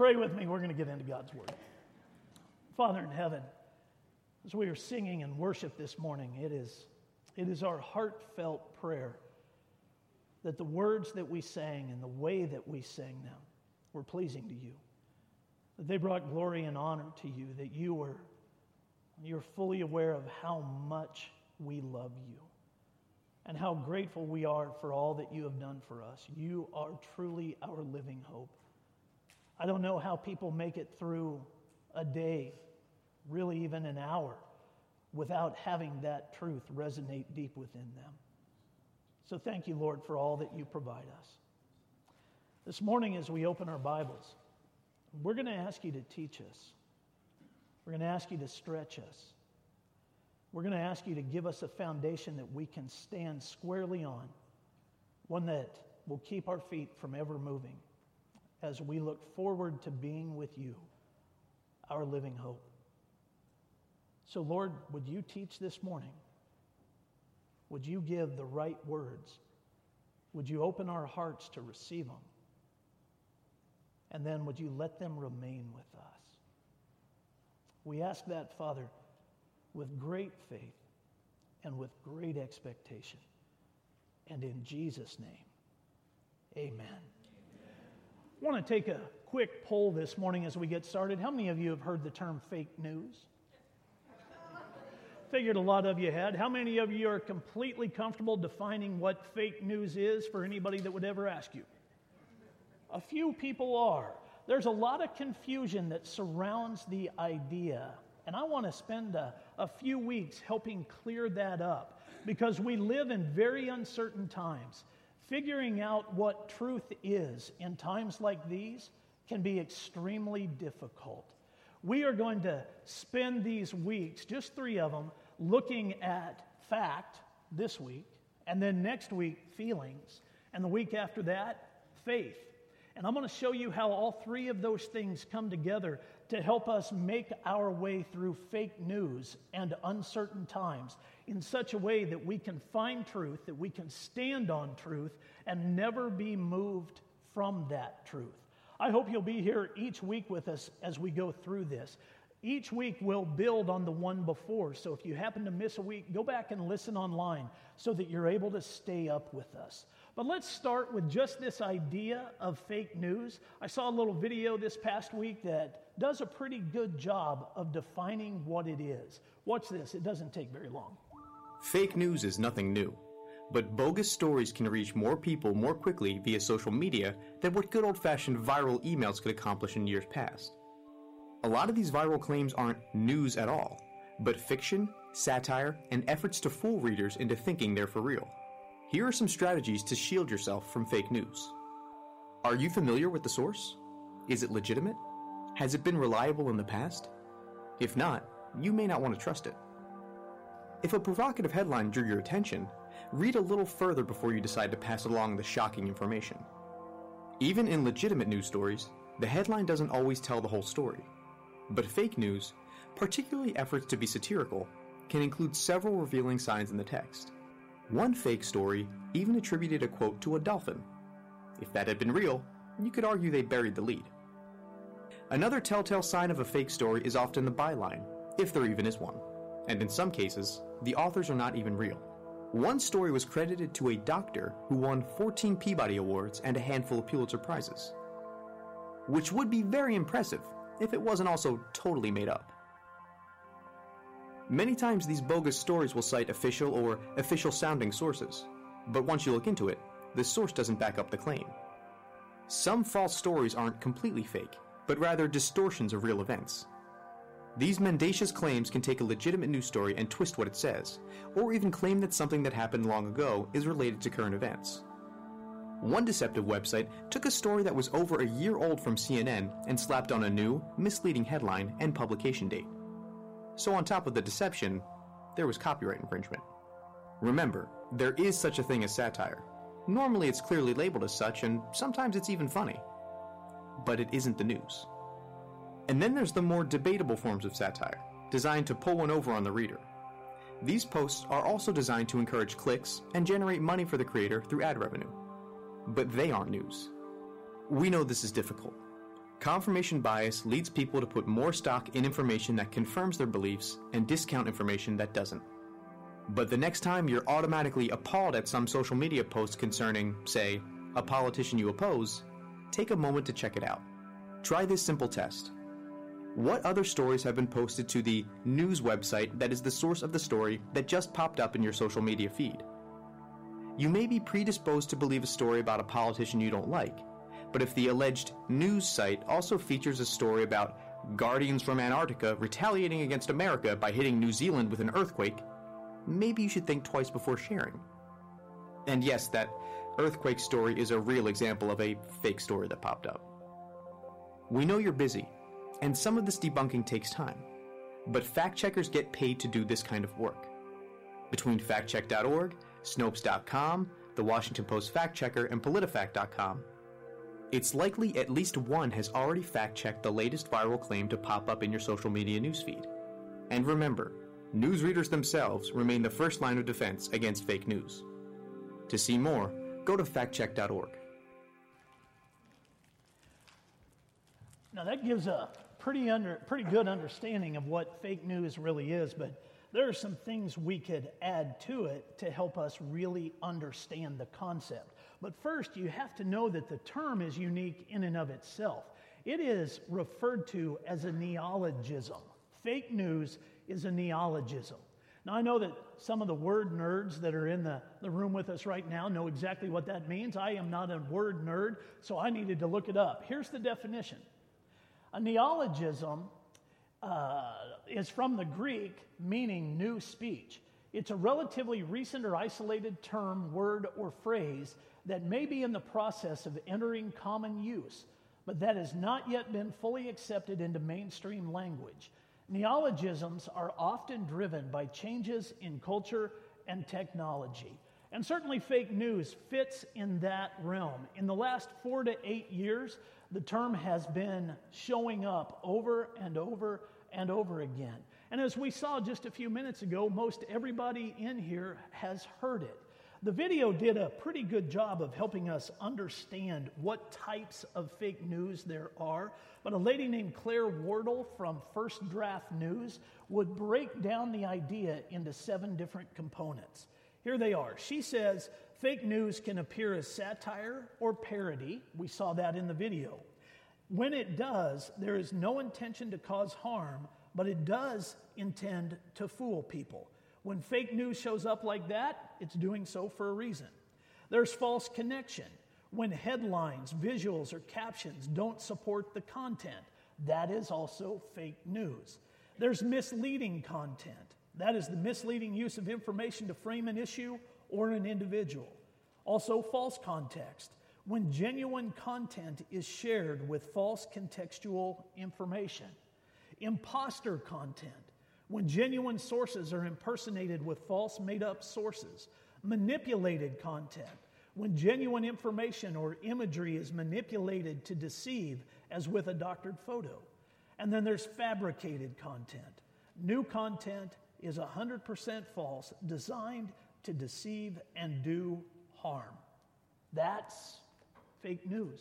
Pray with me. We're going to get into God's Word. Father in heaven, as we are singing and worship this morning, it is, it is our heartfelt prayer that the words that we sang and the way that we sang them were pleasing to you. That they brought glory and honor to you, that you were you're fully aware of how much we love you and how grateful we are for all that you have done for us. You are truly our living hope. I don't know how people make it through a day, really even an hour, without having that truth resonate deep within them. So thank you, Lord, for all that you provide us. This morning, as we open our Bibles, we're going to ask you to teach us. We're going to ask you to stretch us. We're going to ask you to give us a foundation that we can stand squarely on, one that will keep our feet from ever moving as we look forward to being with you, our living hope. So, Lord, would you teach this morning? Would you give the right words? Would you open our hearts to receive them? And then would you let them remain with us? We ask that, Father, with great faith and with great expectation. And in Jesus' name, amen. I want to take a quick poll this morning as we get started. How many of you have heard the term fake news? Figured a lot of you had. How many of you are completely comfortable defining what fake news is for anybody that would ever ask you? A few people are. There's a lot of confusion that surrounds the idea. And I want to spend a, a few weeks helping clear that up because we live in very uncertain times. Figuring out what truth is in times like these can be extremely difficult. We are going to spend these weeks, just three of them, looking at fact this week, and then next week, feelings, and the week after that, faith. And I'm going to show you how all three of those things come together to help us make our way through fake news and uncertain times in such a way that we can find truth, that we can stand on truth, and never be moved from that truth. I hope you'll be here each week with us as we go through this. Each week we'll build on the one before. So if you happen to miss a week, go back and listen online so that you're able to stay up with us. But let's start with just this idea of fake news. I saw a little video this past week that does a pretty good job of defining what it is. Watch this, it doesn't take very long. Fake news is nothing new, but bogus stories can reach more people more quickly via social media than what good old fashioned viral emails could accomplish in years past. A lot of these viral claims aren't news at all, but fiction, satire, and efforts to fool readers into thinking they're for real. Here are some strategies to shield yourself from fake news. Are you familiar with the source? Is it legitimate? Has it been reliable in the past? If not, you may not want to trust it. If a provocative headline drew your attention, read a little further before you decide to pass along the shocking information. Even in legitimate news stories, the headline doesn't always tell the whole story. But fake news, particularly efforts to be satirical, can include several revealing signs in the text. One fake story even attributed a quote to a dolphin. If that had been real, you could argue they buried the lead. Another telltale sign of a fake story is often the byline, if there even is one. And in some cases, the authors are not even real. One story was credited to a doctor who won 14 Peabody Awards and a handful of Pulitzer Prizes. Which would be very impressive if it wasn't also totally made up. Many times these bogus stories will cite official or official sounding sources, but once you look into it, the source doesn't back up the claim. Some false stories aren't completely fake, but rather distortions of real events. These mendacious claims can take a legitimate news story and twist what it says, or even claim that something that happened long ago is related to current events. One deceptive website took a story that was over a year old from CNN and slapped on a new, misleading headline and publication date. So, on top of the deception, there was copyright infringement. Remember, there is such a thing as satire. Normally it's clearly labeled as such, and sometimes it's even funny. But it isn't the news. And then there's the more debatable forms of satire, designed to pull one over on the reader. These posts are also designed to encourage clicks and generate money for the creator through ad revenue. But they aren't news. We know this is difficult. Confirmation bias leads people to put more stock in information that confirms their beliefs and discount information that doesn't. But the next time you're automatically appalled at some social media post concerning, say, a politician you oppose, take a moment to check it out. Try this simple test. What other stories have been posted to the news website that is the source of the story that just popped up in your social media feed? You may be predisposed to believe a story about a politician you don't like, but if the alleged news site also features a story about Guardians from Antarctica retaliating against America by hitting New Zealand with an earthquake, maybe you should think twice before sharing. And yes, that earthquake story is a real example of a fake story that popped up. We know you're busy, and some of this debunking takes time, but fact checkers get paid to do this kind of work. Between factcheck.org, Snopes.com, the Washington Post fact checker, and PolitiFact.com, it's likely at least one has already fact checked the latest viral claim to pop up in your social media newsfeed. And remember, newsreaders themselves remain the first line of defense against fake news. To see more, go to factcheck.org. Now, that gives a pretty, under, pretty good understanding of what fake news really is, but there are some things we could add to it to help us really understand the concept. But first, you have to know that the term is unique in and of itself. It is referred to as a neologism. Fake news is a neologism. Now, I know that some of the word nerds that are in the, the room with us right now know exactly what that means. I am not a word nerd, so I needed to look it up. Here's the definition A neologism uh, is from the Greek meaning new speech. It's a relatively recent or isolated term, word, or phrase that may be in the process of entering common use, but that has not yet been fully accepted into mainstream language. Neologisms are often driven by changes in culture and technology. And certainly, fake news fits in that realm. In the last four to eight years, the term has been showing up over and over and over again. And as we saw just a few minutes ago, most everybody in here has heard it. The video did a pretty good job of helping us understand what types of fake news there are. But a lady named Claire Wardle from First Draft News would break down the idea into seven different components. Here they are. She says fake news can appear as satire or parody. We saw that in the video. When it does, there is no intention to cause harm, but it does intend to fool people. When fake news shows up like that, it's doing so for a reason. There's false connection. When headlines, visuals, or captions don't support the content, that is also fake news. There's misleading content. That is the misleading use of information to frame an issue or an individual. Also, false context. When genuine content is shared with false contextual information. Imposter content when genuine sources are impersonated with false, made up sources, manipulated content, when genuine information or imagery is manipulated to deceive, as with a doctored photo. And then there's fabricated content. New content is 100% false, designed to deceive and do harm. That's fake news.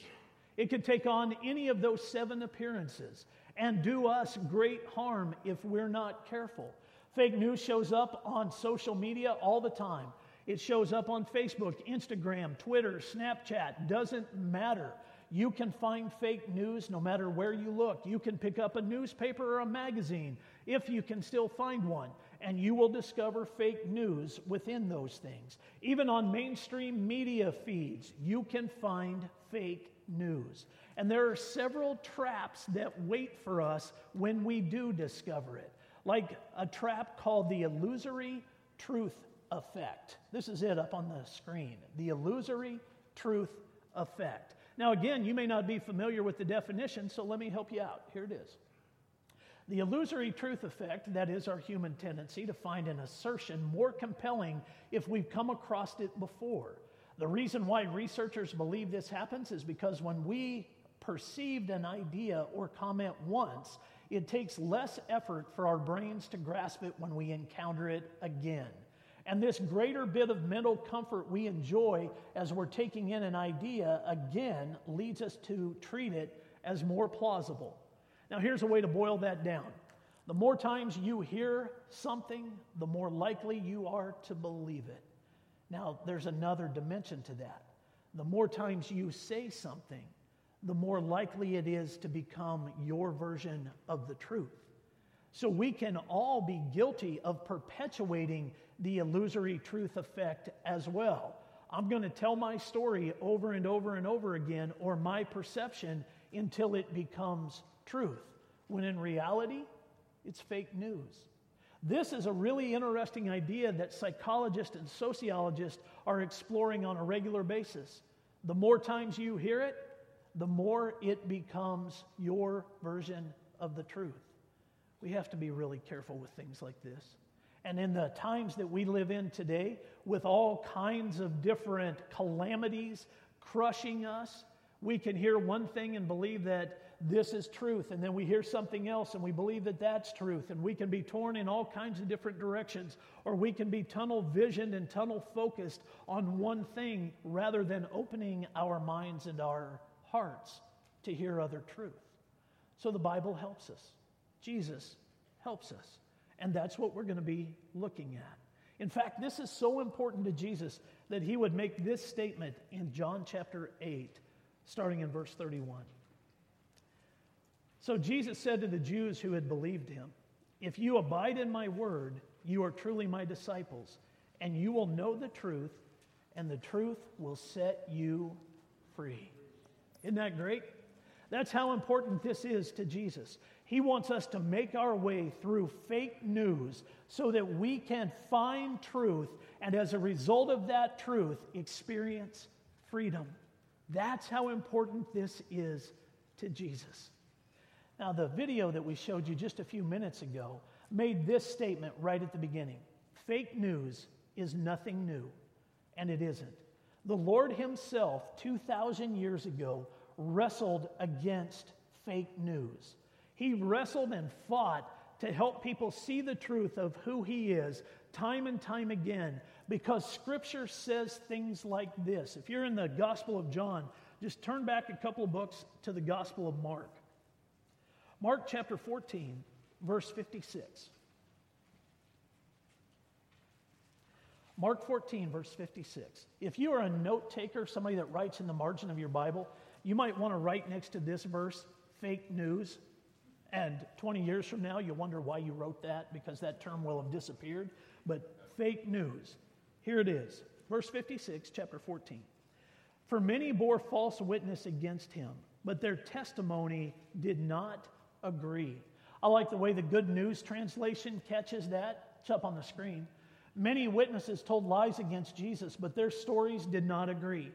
It could take on any of those seven appearances and do us great harm if we're not careful. Fake news shows up on social media all the time. It shows up on Facebook, Instagram, Twitter, Snapchat, doesn't matter. You can find fake news no matter where you look. You can pick up a newspaper or a magazine if you can still find one, and you will discover fake news within those things. Even on mainstream media feeds, you can find fake news. And there are several traps that wait for us when we do discover it, like a trap called the illusory truth effect. This is it up on the screen the illusory truth effect. Now, again, you may not be familiar with the definition, so let me help you out. Here it is. The illusory truth effect, that is our human tendency to find an assertion more compelling if we've come across it before. The reason why researchers believe this happens is because when we perceived an idea or comment once, it takes less effort for our brains to grasp it when we encounter it again. And this greater bit of mental comfort we enjoy as we're taking in an idea again leads us to treat it as more plausible. Now, here's a way to boil that down the more times you hear something, the more likely you are to believe it. Now, there's another dimension to that. The more times you say something, the more likely it is to become your version of the truth. So we can all be guilty of perpetuating the illusory truth effect as well. I'm going to tell my story over and over and over again, or my perception, until it becomes truth, when in reality, it's fake news. This is a really interesting idea that psychologists and sociologists are exploring on a regular basis. The more times you hear it, the more it becomes your version of the truth. We have to be really careful with things like this. And in the times that we live in today, with all kinds of different calamities crushing us, we can hear one thing and believe that this is truth, and then we hear something else and we believe that that's truth, and we can be torn in all kinds of different directions, or we can be tunnel visioned and tunnel focused on one thing rather than opening our minds and our hearts to hear other truth. So the Bible helps us, Jesus helps us, and that's what we're going to be looking at. In fact, this is so important to Jesus that he would make this statement in John chapter 8, starting in verse 31. So Jesus said to the Jews who had believed him, If you abide in my word, you are truly my disciples, and you will know the truth, and the truth will set you free. Isn't that great? That's how important this is to Jesus. He wants us to make our way through fake news so that we can find truth, and as a result of that truth, experience freedom. That's how important this is to Jesus. Now, the video that we showed you just a few minutes ago made this statement right at the beginning fake news is nothing new, and it isn't. The Lord Himself, 2,000 years ago, wrestled against fake news. He wrestled and fought to help people see the truth of who He is time and time again because Scripture says things like this. If you're in the Gospel of John, just turn back a couple of books to the Gospel of Mark. Mark chapter 14, verse 56. Mark 14, verse 56. If you are a note taker, somebody that writes in the margin of your Bible, you might want to write next to this verse, fake news. And 20 years from now, you'll wonder why you wrote that because that term will have disappeared. But fake news. Here it is, verse 56, chapter 14. For many bore false witness against him, but their testimony did not agree. I like the way the Good News translation catches that. It's up on the screen. Many witnesses told lies against Jesus, but their stories did not agree.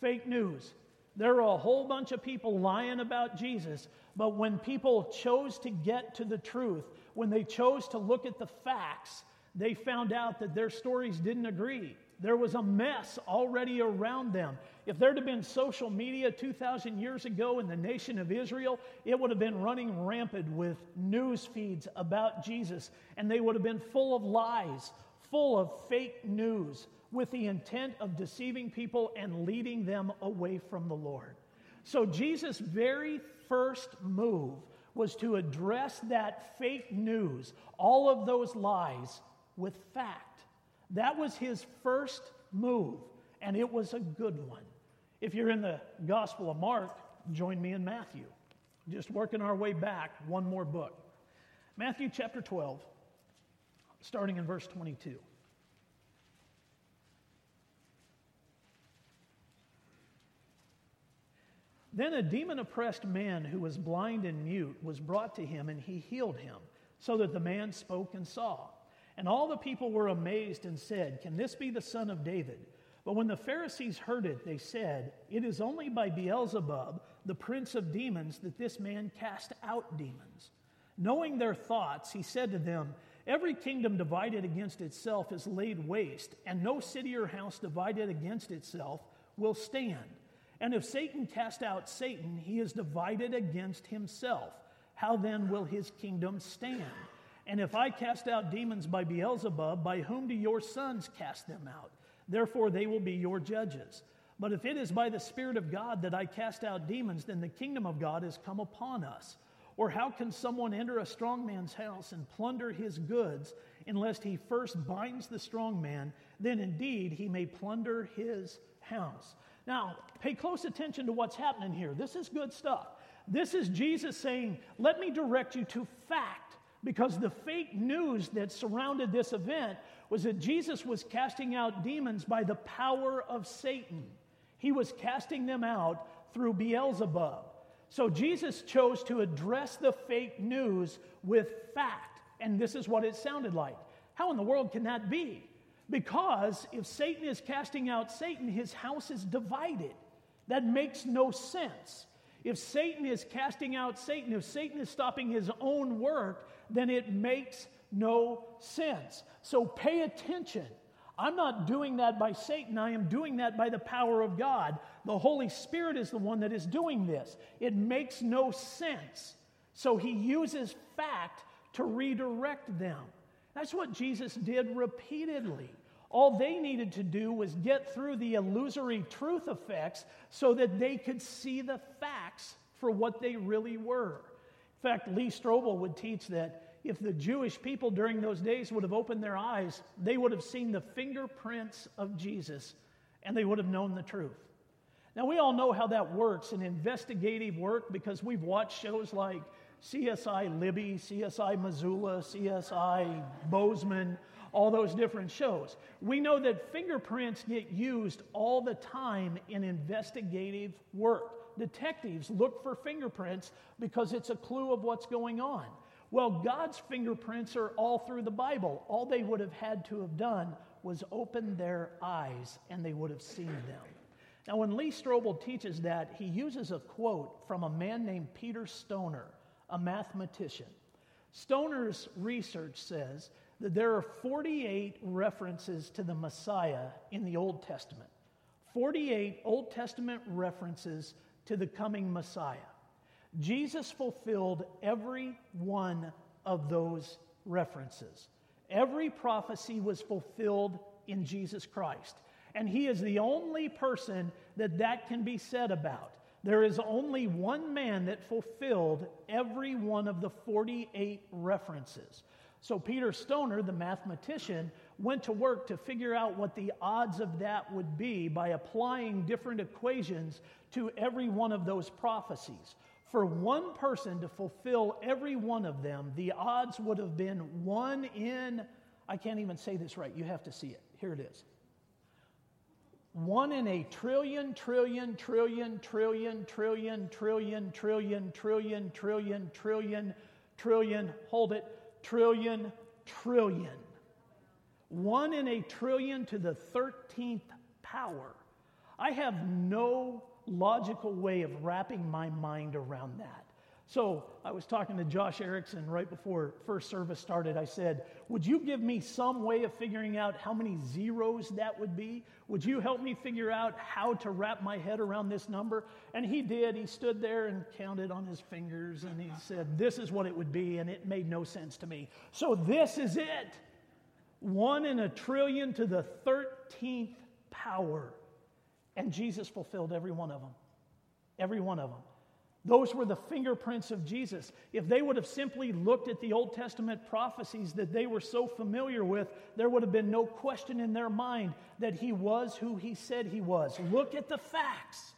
Fake news. There were a whole bunch of people lying about Jesus, but when people chose to get to the truth, when they chose to look at the facts, they found out that their stories didn't agree. There was a mess already around them. If there'd have been social media 2,000 years ago in the nation of Israel, it would have been running rampant with news feeds about Jesus, and they would have been full of lies, full of fake news, with the intent of deceiving people and leading them away from the Lord. So, Jesus' very first move was to address that fake news, all of those lies, with fact. That was his first move, and it was a good one. If you're in the Gospel of Mark, join me in Matthew. Just working our way back, one more book. Matthew chapter 12, starting in verse 22. Then a demon oppressed man who was blind and mute was brought to him, and he healed him, so that the man spoke and saw. And all the people were amazed and said, Can this be the son of David? But when the Pharisees heard it, they said, It is only by Beelzebub, the prince of demons, that this man cast out demons. Knowing their thoughts, he said to them, Every kingdom divided against itself is laid waste, and no city or house divided against itself will stand. And if Satan cast out Satan, he is divided against himself. How then will his kingdom stand? And if I cast out demons by Beelzebub, by whom do your sons cast them out? Therefore, they will be your judges. But if it is by the Spirit of God that I cast out demons, then the kingdom of God has come upon us. Or how can someone enter a strong man's house and plunder his goods unless he first binds the strong man? Then indeed he may plunder his house. Now, pay close attention to what's happening here. This is good stuff. This is Jesus saying, Let me direct you to fact, because the fake news that surrounded this event was that Jesus was casting out demons by the power of Satan. He was casting them out through Beelzebub. So Jesus chose to address the fake news with fact, and this is what it sounded like. How in the world can that be? Because if Satan is casting out Satan, his house is divided. That makes no sense. If Satan is casting out Satan, if Satan is stopping his own work, then it makes no sense. So pay attention. I'm not doing that by Satan. I am doing that by the power of God. The Holy Spirit is the one that is doing this. It makes no sense. So he uses fact to redirect them. That's what Jesus did repeatedly. All they needed to do was get through the illusory truth effects so that they could see the facts for what they really were. In fact, Lee Strobel would teach that if the Jewish people during those days would have opened their eyes, they would have seen the fingerprints of Jesus and they would have known the truth. Now, we all know how that works in investigative work because we've watched shows like CSI Libby, CSI Missoula, CSI Bozeman, all those different shows. We know that fingerprints get used all the time in investigative work. Detectives look for fingerprints because it's a clue of what's going on. Well, God's fingerprints are all through the Bible. All they would have had to have done was open their eyes and they would have seen them. Now, when Lee Strobel teaches that, he uses a quote from a man named Peter Stoner, a mathematician. Stoner's research says that there are 48 references to the Messiah in the Old Testament. 48 Old Testament references to the coming Messiah. Jesus fulfilled every one of those references. Every prophecy was fulfilled in Jesus Christ. And he is the only person that that can be said about. There is only one man that fulfilled every one of the 48 references. So Peter Stoner, the mathematician, went to work to figure out what the odds of that would be by applying different equations to every one of those prophecies. For one person to fulfill every one of them, the odds would have been one in, I can't even say this right, you have to see it. Here it is. One in a trillion, trillion, trillion, trillion, trillion, trillion, trillion, trillion, trillion, trillion, trillion, hold it, trillion, trillion. One in a trillion to the 13th power. I have no logical way of wrapping my mind around that. So I was talking to Josh Erickson right before first service started. I said, Would you give me some way of figuring out how many zeros that would be? Would you help me figure out how to wrap my head around this number? And he did. He stood there and counted on his fingers and he said, This is what it would be. And it made no sense to me. So this is it one in a trillion to the 13th power. And Jesus fulfilled every one of them. Every one of them. Those were the fingerprints of Jesus. If they would have simply looked at the Old Testament prophecies that they were so familiar with, there would have been no question in their mind that he was who he said he was. Look at the facts.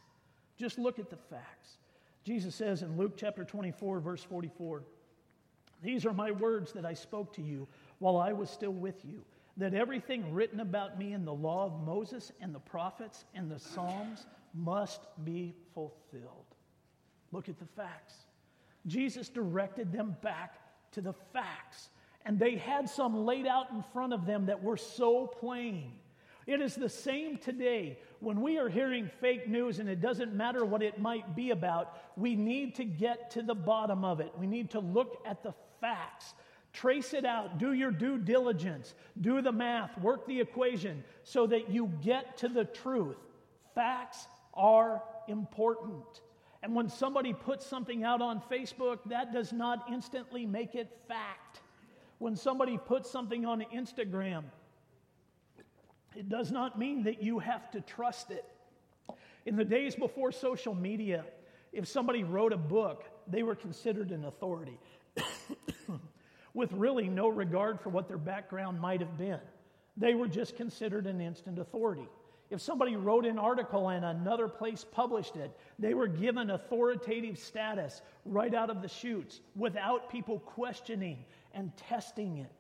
Just look at the facts. Jesus says in Luke chapter 24, verse 44, These are my words that I spoke to you while I was still with you, that everything written about me in the law of Moses and the prophets and the Psalms must be fulfilled. Look at the facts. Jesus directed them back to the facts, and they had some laid out in front of them that were so plain. It is the same today. When we are hearing fake news, and it doesn't matter what it might be about, we need to get to the bottom of it. We need to look at the facts, trace it out, do your due diligence, do the math, work the equation so that you get to the truth. Facts are important. And when somebody puts something out on Facebook, that does not instantly make it fact. When somebody puts something on Instagram, it does not mean that you have to trust it. In the days before social media, if somebody wrote a book, they were considered an authority with really no regard for what their background might have been. They were just considered an instant authority. If somebody wrote an article and another place published it, they were given authoritative status right out of the chutes without people questioning and testing it.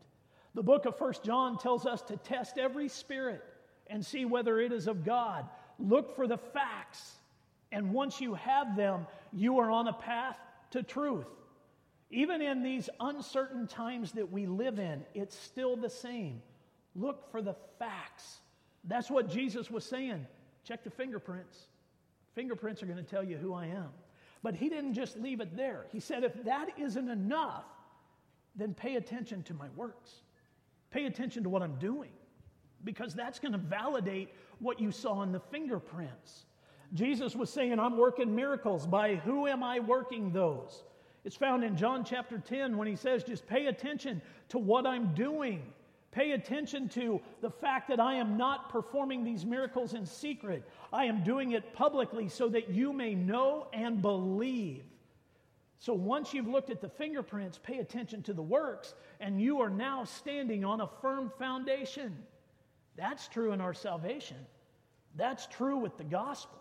The book of First John tells us to test every spirit and see whether it is of God. Look for the facts. And once you have them, you are on a path to truth. Even in these uncertain times that we live in, it's still the same. Look for the facts. That's what Jesus was saying. Check the fingerprints. Fingerprints are going to tell you who I am. But he didn't just leave it there. He said, if that isn't enough, then pay attention to my works. Pay attention to what I'm doing, because that's going to validate what you saw in the fingerprints. Jesus was saying, I'm working miracles. By who am I working those? It's found in John chapter 10 when he says, just pay attention to what I'm doing. Pay attention to the fact that I am not performing these miracles in secret. I am doing it publicly so that you may know and believe. So once you've looked at the fingerprints, pay attention to the works, and you are now standing on a firm foundation. That's true in our salvation. That's true with the gospel.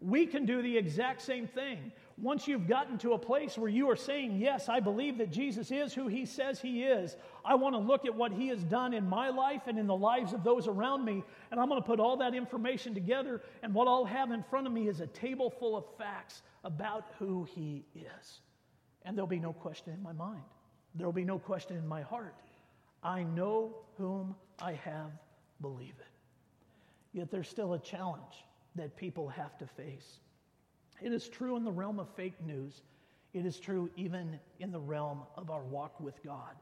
We can do the exact same thing. Once you've gotten to a place where you are saying, Yes, I believe that Jesus is who he says he is, I want to look at what he has done in my life and in the lives of those around me, and I'm going to put all that information together, and what I'll have in front of me is a table full of facts about who he is. And there'll be no question in my mind, there'll be no question in my heart. I know whom I have believed. Yet there's still a challenge that people have to face. It is true in the realm of fake news. It is true even in the realm of our walk with God.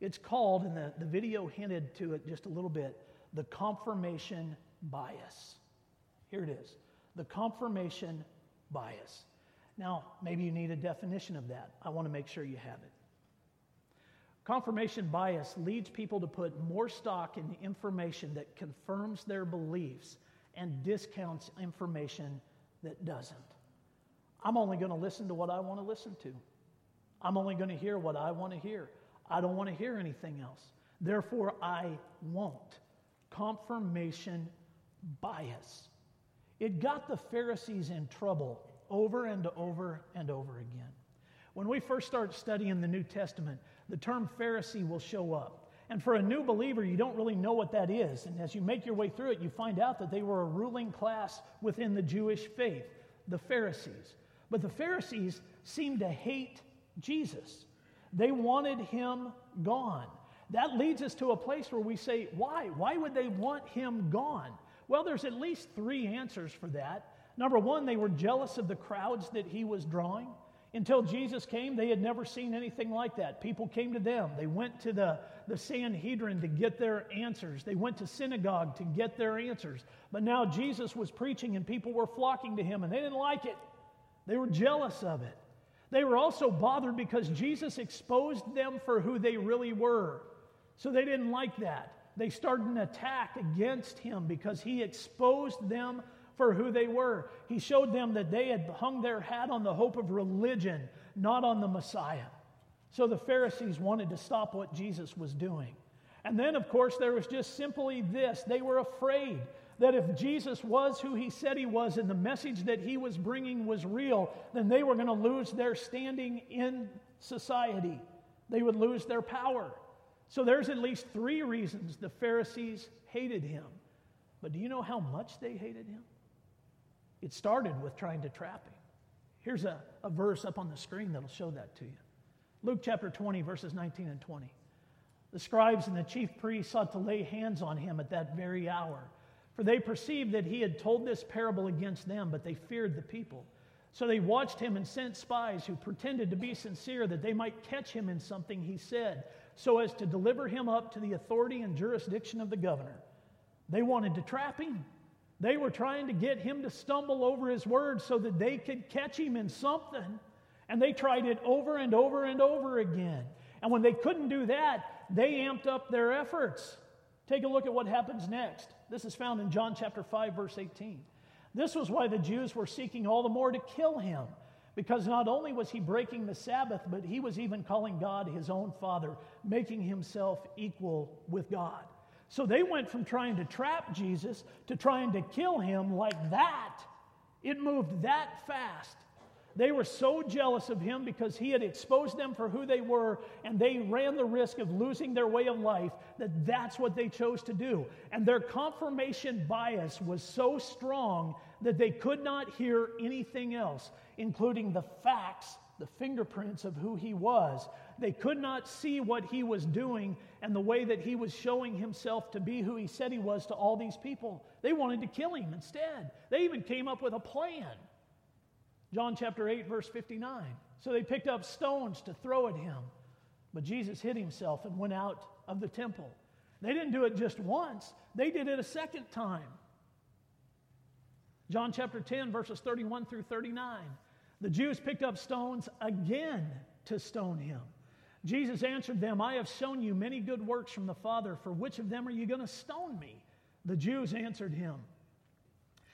It's called, and the, the video hinted to it just a little bit, the confirmation bias. Here it is the confirmation bias. Now, maybe you need a definition of that. I want to make sure you have it. Confirmation bias leads people to put more stock in information that confirms their beliefs and discounts information that doesn't. I'm only going to listen to what I want to listen to. I'm only going to hear what I want to hear. I don't want to hear anything else. Therefore, I won't. Confirmation bias. It got the Pharisees in trouble over and over and over again. When we first start studying the New Testament, the term Pharisee will show up. And for a new believer, you don't really know what that is. And as you make your way through it, you find out that they were a ruling class within the Jewish faith, the Pharisees. But the Pharisees seemed to hate Jesus, they wanted him gone. That leads us to a place where we say, why? Why would they want him gone? Well, there's at least three answers for that. Number one, they were jealous of the crowds that he was drawing. Until Jesus came, they had never seen anything like that. People came to them. They went to the, the Sanhedrin to get their answers. They went to synagogue to get their answers. But now Jesus was preaching and people were flocking to him and they didn't like it. They were jealous of it. They were also bothered because Jesus exposed them for who they really were. So they didn't like that. They started an attack against him because he exposed them for who they were. He showed them that they had hung their hat on the hope of religion, not on the Messiah. So the Pharisees wanted to stop what Jesus was doing. And then, of course, there was just simply this they were afraid that if Jesus was who he said he was and the message that he was bringing was real, then they were going to lose their standing in society. They would lose their power. So there's at least three reasons the Pharisees hated him. But do you know how much they hated him? It started with trying to trap him. Here's a, a verse up on the screen that'll show that to you Luke chapter 20, verses 19 and 20. The scribes and the chief priests sought to lay hands on him at that very hour for they perceived that he had told this parable against them, but they feared the people. So they watched him and sent spies who pretended to be sincere that they might catch him in something he said, so as to deliver him up to the authority and jurisdiction of the governor. They wanted to trap him. They were trying to get him to stumble over his words so that they could catch him in something. And they tried it over and over and over again. And when they couldn't do that, they amped up their efforts. Take a look at what happens next. This is found in John chapter 5, verse 18. This was why the Jews were seeking all the more to kill him, because not only was he breaking the Sabbath, but he was even calling God his own Father, making himself equal with God. So they went from trying to trap Jesus to trying to kill him like that. It moved that fast. They were so jealous of him because he had exposed them for who they were, and they ran the risk of losing their way of life that that's what they chose to do. And their confirmation bias was so strong that they could not hear anything else, including the facts, the fingerprints of who he was. They could not see what he was doing and the way that he was showing himself to be who he said he was to all these people. They wanted to kill him instead. They even came up with a plan. John chapter 8, verse 59. So they picked up stones to throw at him. But Jesus hid himself and went out of the temple. They didn't do it just once, they did it a second time. John chapter 10, verses 31 through 39. The Jews picked up stones again to stone him. Jesus answered them, I have shown you many good works from the Father. For which of them are you going to stone me? The Jews answered him,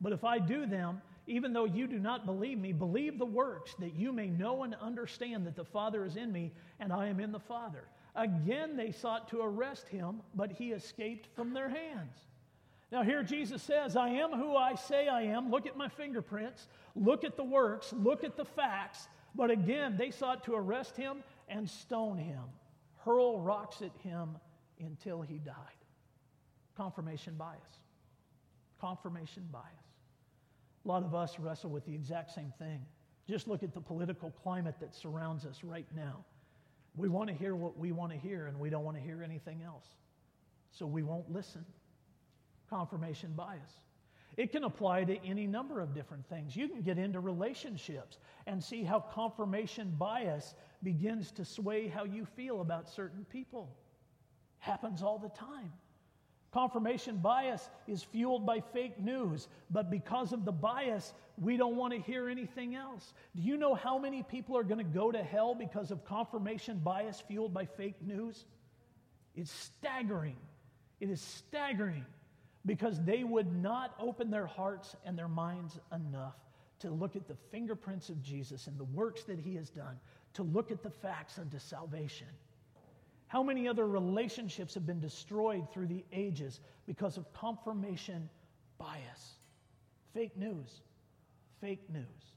But if I do them, even though you do not believe me, believe the works, that you may know and understand that the Father is in me and I am in the Father. Again, they sought to arrest him, but he escaped from their hands. Now, here Jesus says, I am who I say I am. Look at my fingerprints, look at the works, look at the facts. But again, they sought to arrest him and stone him, hurl rocks at him until he died. Confirmation bias. Confirmation bias. A lot of us wrestle with the exact same thing. Just look at the political climate that surrounds us right now. We want to hear what we want to hear, and we don't want to hear anything else. So we won't listen. Confirmation bias. It can apply to any number of different things. You can get into relationships and see how confirmation bias begins to sway how you feel about certain people. Happens all the time. Confirmation bias is fueled by fake news, but because of the bias, we don't want to hear anything else. Do you know how many people are going to go to hell because of confirmation bias fueled by fake news? It's staggering. It is staggering because they would not open their hearts and their minds enough to look at the fingerprints of Jesus and the works that he has done, to look at the facts unto salvation. How many other relationships have been destroyed through the ages because of confirmation bias? Fake news. Fake news.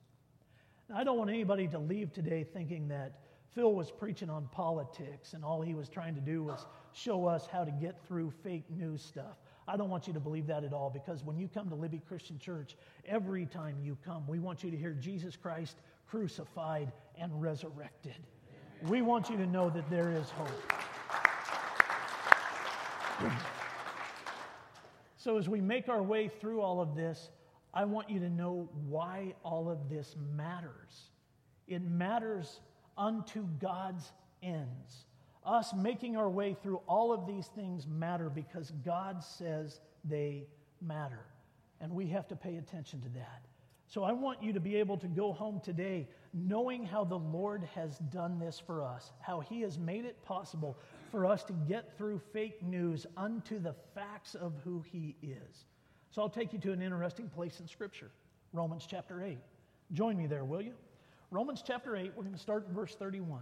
Now, I don't want anybody to leave today thinking that Phil was preaching on politics and all he was trying to do was show us how to get through fake news stuff. I don't want you to believe that at all because when you come to Libby Christian Church, every time you come, we want you to hear Jesus Christ crucified and resurrected. We want you to know that there is hope. So, as we make our way through all of this, I want you to know why all of this matters. It matters unto God's ends. Us making our way through all of these things matter because God says they matter. And we have to pay attention to that. So I want you to be able to go home today knowing how the Lord has done this for us, how He has made it possible for us to get through fake news unto the facts of who He is. So I'll take you to an interesting place in Scripture Romans chapter 8. Join me there, will you? Romans chapter 8, we're going to start in verse 31.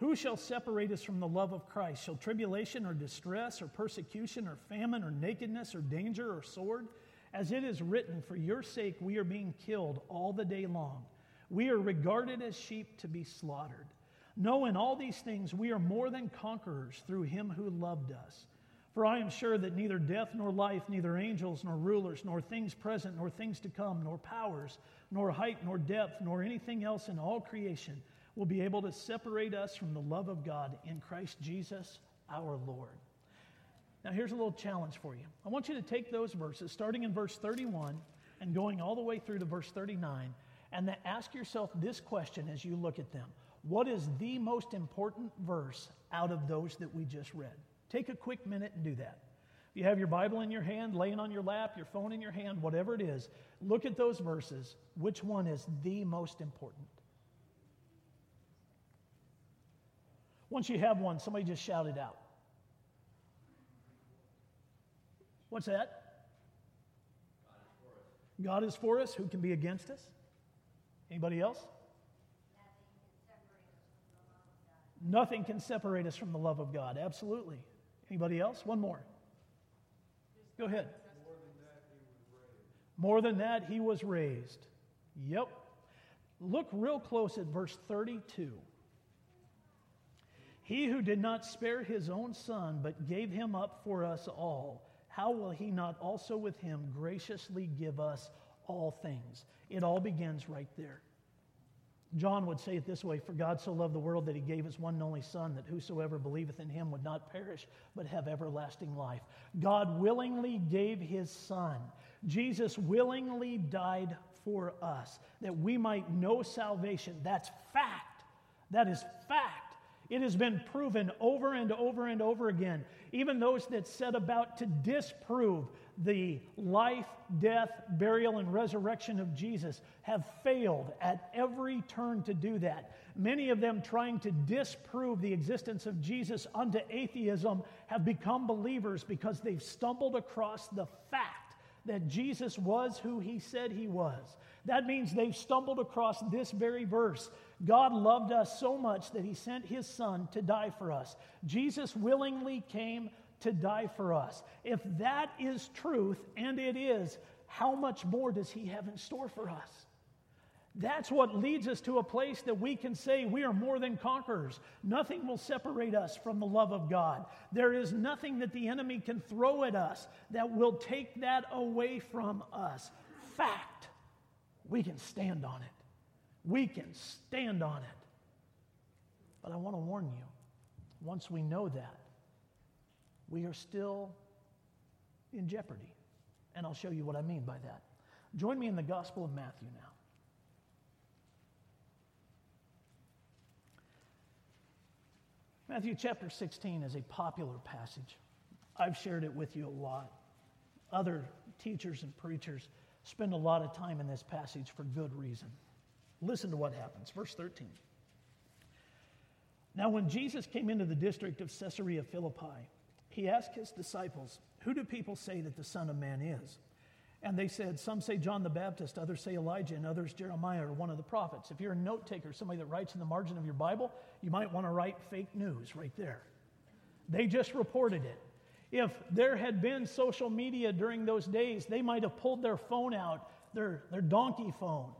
Who shall separate us from the love of Christ? Shall tribulation or distress or persecution or famine or nakedness or danger or sword? As it is written, For your sake we are being killed all the day long. We are regarded as sheep to be slaughtered. No, in all these things we are more than conquerors through him who loved us. For I am sure that neither death nor life, neither angels nor rulers, nor things present nor things to come, nor powers, nor height nor depth, nor anything else in all creation will be able to separate us from the love of God in Christ Jesus our Lord. Now, here's a little challenge for you. I want you to take those verses, starting in verse 31 and going all the way through to verse 39, and then ask yourself this question as you look at them What is the most important verse out of those that we just read? Take a quick minute and do that. If you have your Bible in your hand, laying on your lap, your phone in your hand, whatever it is, look at those verses. Which one is the most important? Once you have one, somebody just shout it out. What's that? God is for us. Who can be against us? Anybody else? Nothing can separate us from the love of God. Absolutely. Anybody else? One more. Go ahead. More than that, he was raised. Yep. Look real close at verse 32. He who did not spare his own son, but gave him up for us all, how will he not also with him graciously give us all things? It all begins right there. John would say it this way For God so loved the world that he gave his one and only Son, that whosoever believeth in him would not perish, but have everlasting life. God willingly gave his Son. Jesus willingly died for us, that we might know salvation. That's fact. That is fact. It has been proven over and over and over again. Even those that set about to disprove the life, death, burial, and resurrection of Jesus have failed at every turn to do that. Many of them trying to disprove the existence of Jesus unto atheism have become believers because they've stumbled across the fact that Jesus was who he said he was. That means they've stumbled across this very verse God loved us so much that he sent his son to die for us. Jesus willingly came to die for us. If that is truth, and it is, how much more does he have in store for us? That's what leads us to a place that we can say we are more than conquerors. Nothing will separate us from the love of God. There is nothing that the enemy can throw at us that will take that away from us. Fact, we can stand on it. We can stand on it. But I want to warn you once we know that, we are still in jeopardy. And I'll show you what I mean by that. Join me in the Gospel of Matthew now. Matthew chapter 16 is a popular passage. I've shared it with you a lot. Other teachers and preachers spend a lot of time in this passage for good reason. Listen to what happens. Verse 13. Now, when Jesus came into the district of Caesarea Philippi, he asked his disciples, Who do people say that the Son of Man is? And they said, Some say John the Baptist, others say Elijah, and others Jeremiah or one of the prophets. If you're a note taker, somebody that writes in the margin of your Bible, you might want to write fake news right there. They just reported it. If there had been social media during those days, they might have pulled their phone out, their, their donkey phone,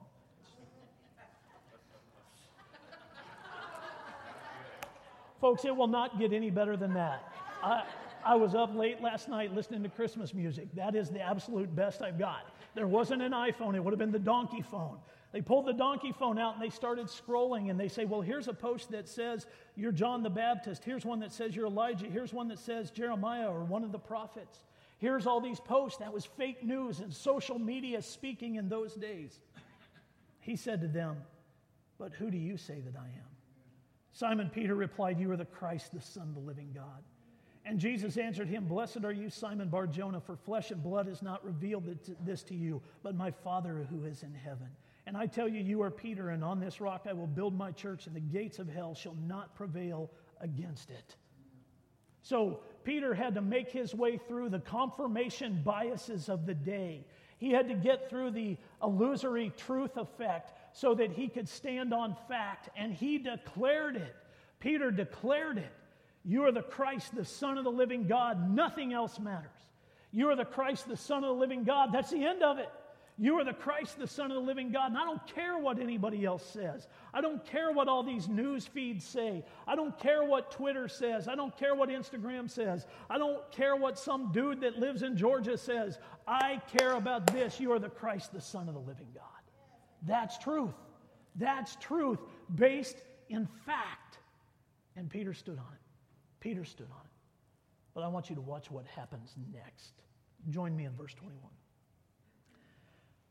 Folks, it will not get any better than that. I, I was up late last night listening to Christmas music. That is the absolute best I've got. There wasn't an iPhone, it would have been the donkey phone. They pulled the donkey phone out and they started scrolling and they say, Well, here's a post that says you're John the Baptist. Here's one that says you're Elijah. Here's one that says Jeremiah or one of the prophets. Here's all these posts. That was fake news and social media speaking in those days. He said to them, But who do you say that I am? Simon Peter replied, You are the Christ, the Son of the living God. And Jesus answered him, Blessed are you, Simon Bar Jonah, for flesh and blood has not revealed this to you, but my Father who is in heaven. And I tell you, you are Peter, and on this rock I will build my church, and the gates of hell shall not prevail against it. So Peter had to make his way through the confirmation biases of the day. He had to get through the illusory truth effect so that he could stand on fact, and he declared it. Peter declared it. You are the Christ, the Son of the living God. Nothing else matters. You are the Christ, the Son of the living God. That's the end of it. You are the Christ, the Son of the living God. And I don't care what anybody else says. I don't care what all these news feeds say. I don't care what Twitter says. I don't care what Instagram says. I don't care what some dude that lives in Georgia says. I care about this. You are the Christ, the Son of the living God. That's truth. That's truth based in fact. And Peter stood on it. Peter stood on it. But I want you to watch what happens next. Join me in verse 21.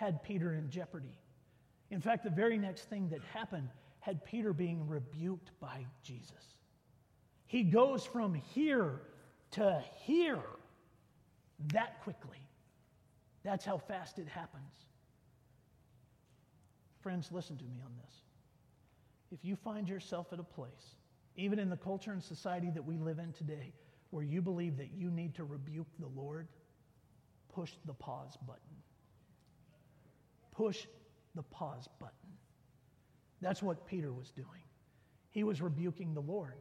had Peter in jeopardy. In fact, the very next thing that happened had Peter being rebuked by Jesus. He goes from here to here that quickly. That's how fast it happens. Friends, listen to me on this. If you find yourself at a place, even in the culture and society that we live in today, where you believe that you need to rebuke the Lord, push the pause button push the pause button. That's what Peter was doing. He was rebuking the Lord.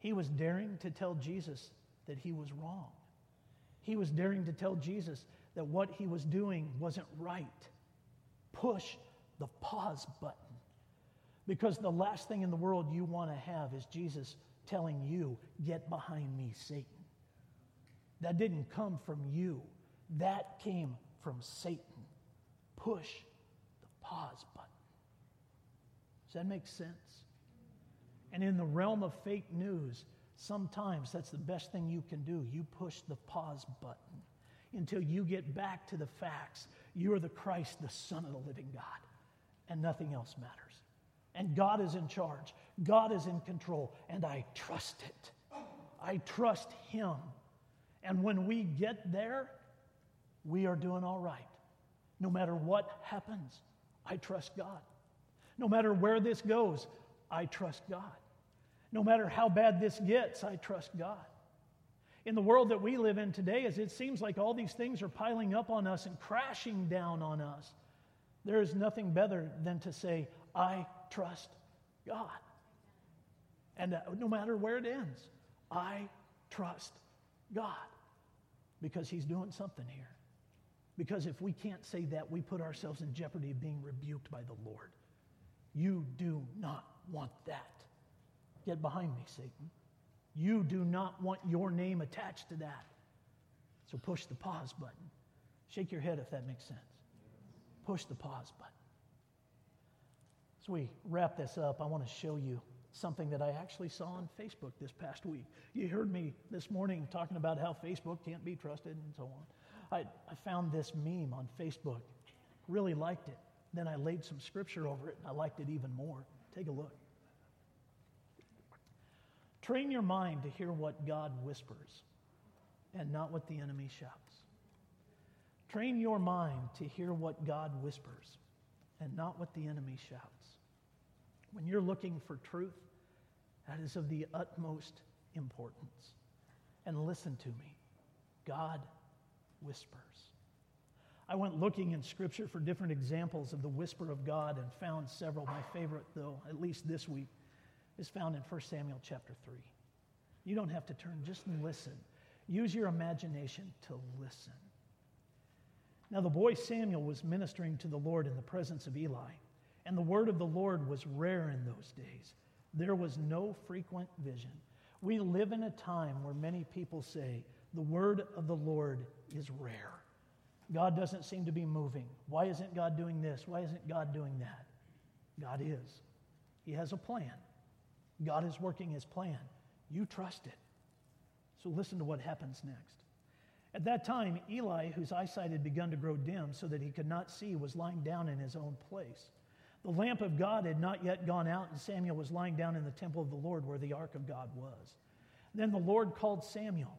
He was daring to tell Jesus that he was wrong. He was daring to tell Jesus that what he was doing wasn't right. Push the pause button. Because the last thing in the world you want to have is Jesus telling you, Get behind me, Satan. That didn't come from you, that came from Satan. Push pause button. Does that make sense? And in the realm of fake news, sometimes that's the best thing you can do. You push the pause button until you get back to the facts. You are the Christ, the Son of the living God, and nothing else matters. And God is in charge, God is in control, and I trust it. I trust Him. And when we get there, we are doing all right, no matter what happens. I trust God. No matter where this goes, I trust God. No matter how bad this gets, I trust God. In the world that we live in today, as it seems like all these things are piling up on us and crashing down on us, there is nothing better than to say, I trust God. And uh, no matter where it ends, I trust God because He's doing something here. Because if we can't say that, we put ourselves in jeopardy of being rebuked by the Lord. You do not want that. Get behind me, Satan. You do not want your name attached to that. So push the pause button. Shake your head if that makes sense. Push the pause button. As we wrap this up, I want to show you something that I actually saw on Facebook this past week. You heard me this morning talking about how Facebook can't be trusted and so on. I, I found this meme on Facebook, really liked it. Then I laid some scripture over it, and I liked it even more. Take a look. Train your mind to hear what God whispers and not what the enemy shouts. Train your mind to hear what God whispers and not what the enemy shouts. When you're looking for truth, that is of the utmost importance. And listen to me God whispers. I went looking in Scripture for different examples of the whisper of God and found several. My favorite, though, at least this week, is found in 1 Samuel chapter 3. You don't have to turn, just listen. Use your imagination to listen. Now, the boy Samuel was ministering to the Lord in the presence of Eli, and the word of the Lord was rare in those days. There was no frequent vision. We live in a time where many people say, the word of the Lord is rare. God doesn't seem to be moving. Why isn't God doing this? Why isn't God doing that? God is. He has a plan. God is working his plan. You trust it. So listen to what happens next. At that time, Eli, whose eyesight had begun to grow dim so that he could not see, was lying down in his own place. The lamp of God had not yet gone out, and Samuel was lying down in the temple of the Lord where the ark of God was. Then the Lord called Samuel,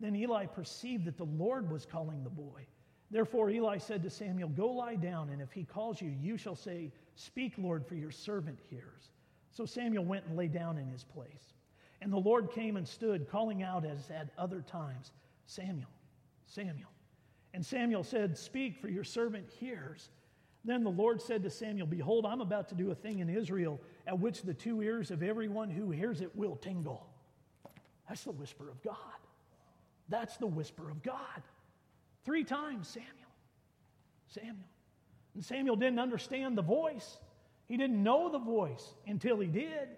Then Eli perceived that the Lord was calling the boy. Therefore Eli said to Samuel, Go lie down, and if he calls you, you shall say, Speak, Lord, for your servant hears. So Samuel went and lay down in his place. And the Lord came and stood, calling out as at other times, Samuel, Samuel. And Samuel said, Speak, for your servant hears. Then the Lord said to Samuel, Behold, I'm about to do a thing in Israel at which the two ears of everyone who hears it will tingle. That's the whisper of God. That's the whisper of God. Three times, Samuel. Samuel. And Samuel didn't understand the voice. He didn't know the voice until he did.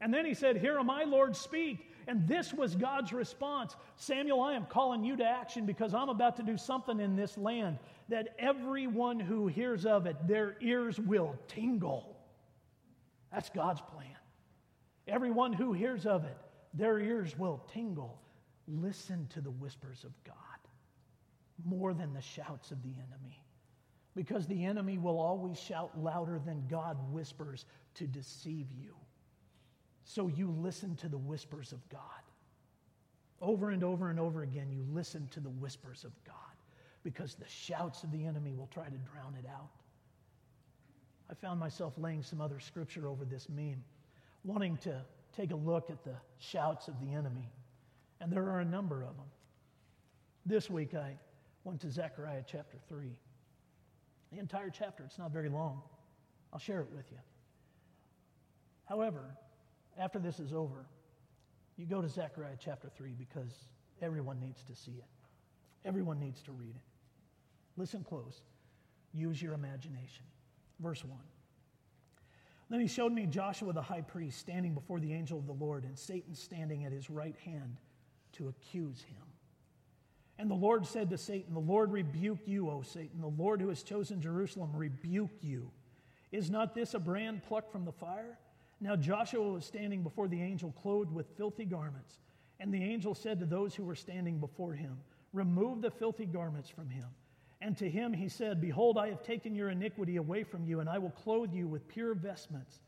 And then he said, Here am I, Lord, speak. And this was God's response Samuel, I am calling you to action because I'm about to do something in this land that everyone who hears of it, their ears will tingle. That's God's plan. Everyone who hears of it, their ears will tingle. Listen to the whispers of God more than the shouts of the enemy. Because the enemy will always shout louder than God whispers to deceive you. So you listen to the whispers of God. Over and over and over again, you listen to the whispers of God because the shouts of the enemy will try to drown it out. I found myself laying some other scripture over this meme, wanting to take a look at the shouts of the enemy. And there are a number of them. This week I went to Zechariah chapter 3. The entire chapter, it's not very long. I'll share it with you. However, after this is over, you go to Zechariah chapter 3 because everyone needs to see it. Everyone needs to read it. Listen close. Use your imagination. Verse 1. Then he showed me Joshua the high priest standing before the angel of the Lord, and Satan standing at his right hand to accuse him. And the Lord said to Satan, The Lord rebuke you, O Satan. The Lord who has chosen Jerusalem rebuke you. Is not this a brand plucked from the fire? Now Joshua was standing before the angel, clothed with filthy garments. And the angel said to those who were standing before him, Remove the filthy garments from him. And to him he said, Behold, I have taken your iniquity away from you, and I will clothe you with pure vestments.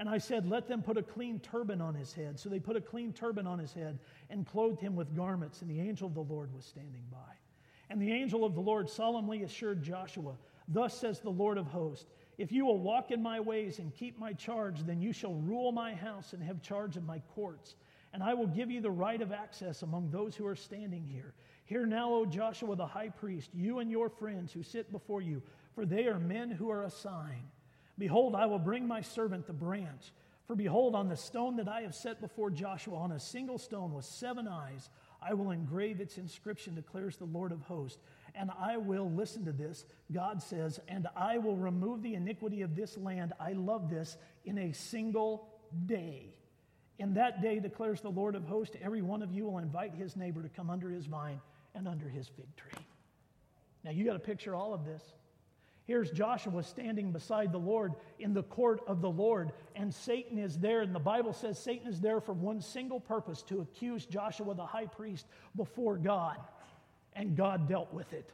And I said, Let them put a clean turban on his head. So they put a clean turban on his head and clothed him with garments, and the angel of the Lord was standing by. And the angel of the Lord solemnly assured Joshua, Thus says the Lord of hosts, if you will walk in my ways and keep my charge, then you shall rule my house and have charge of my courts. And I will give you the right of access among those who are standing here. Hear now, O Joshua the high priest, you and your friends who sit before you, for they are men who are a sign. Behold, I will bring my servant the branch. For behold, on the stone that I have set before Joshua, on a single stone with seven eyes, I will engrave its inscription, declares the Lord of hosts and I will, listen to this, God says, and I will remove the iniquity of this land. I love this, in a single day. In that day, declares the Lord of hosts, every one of you will invite his neighbor to come under his vine and under his fig tree. Now, you got to picture all of this. Here's Joshua standing beside the Lord in the court of the Lord, and Satan is there. And the Bible says Satan is there for one single purpose to accuse Joshua the high priest before God and God dealt with it.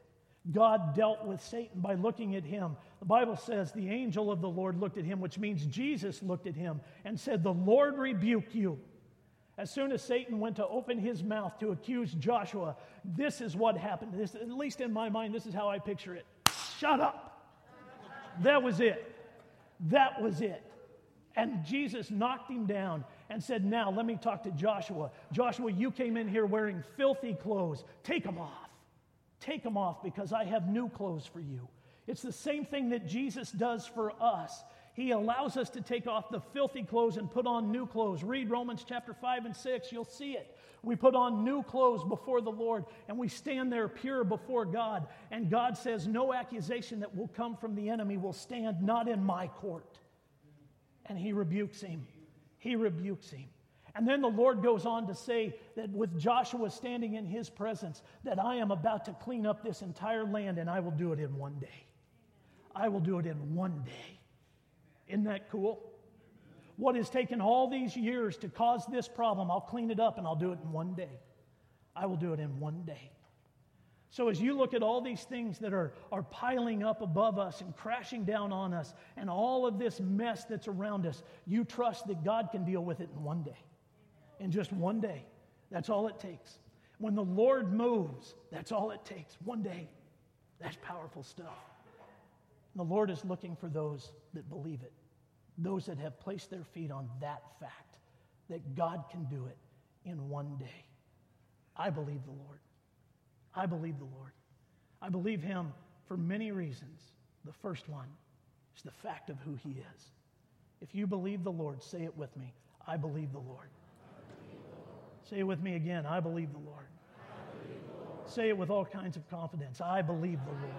God dealt with Satan by looking at him. The Bible says the angel of the Lord looked at him, which means Jesus looked at him and said, The Lord rebuke you. As soon as Satan went to open his mouth to accuse Joshua, this is what happened. This, at least in my mind, this is how I picture it. Shut up. That was it. That was it. And Jesus knocked him down and said, Now let me talk to Joshua. Joshua, you came in here wearing filthy clothes. Take them off. Take them off because I have new clothes for you. It's the same thing that Jesus does for us. He allows us to take off the filthy clothes and put on new clothes. Read Romans chapter 5 and 6, you'll see it. We put on new clothes before the Lord and we stand there pure before God. And God says, No accusation that will come from the enemy will stand, not in my court. and he rebukes him. He rebukes him. And then the Lord goes on to say that with Joshua standing in his presence, that I am about to clean up this entire land and I will do it in one day. I will do it in one day. Isn't that cool? What has taken all these years to cause this problem, I'll clean it up and I'll do it in one day. I will do it in one day. So, as you look at all these things that are, are piling up above us and crashing down on us, and all of this mess that's around us, you trust that God can deal with it in one day. In just one day. That's all it takes. When the Lord moves, that's all it takes. One day. That's powerful stuff. And the Lord is looking for those that believe it, those that have placed their feet on that fact that God can do it in one day. I believe the Lord. I believe the Lord. I believe him for many reasons. The first one is the fact of who he is. If you believe the Lord, say it with me. I believe the Lord. Say it with me again. I believe the Lord. Believe the Lord. Say it with all kinds of confidence. I believe the Lord.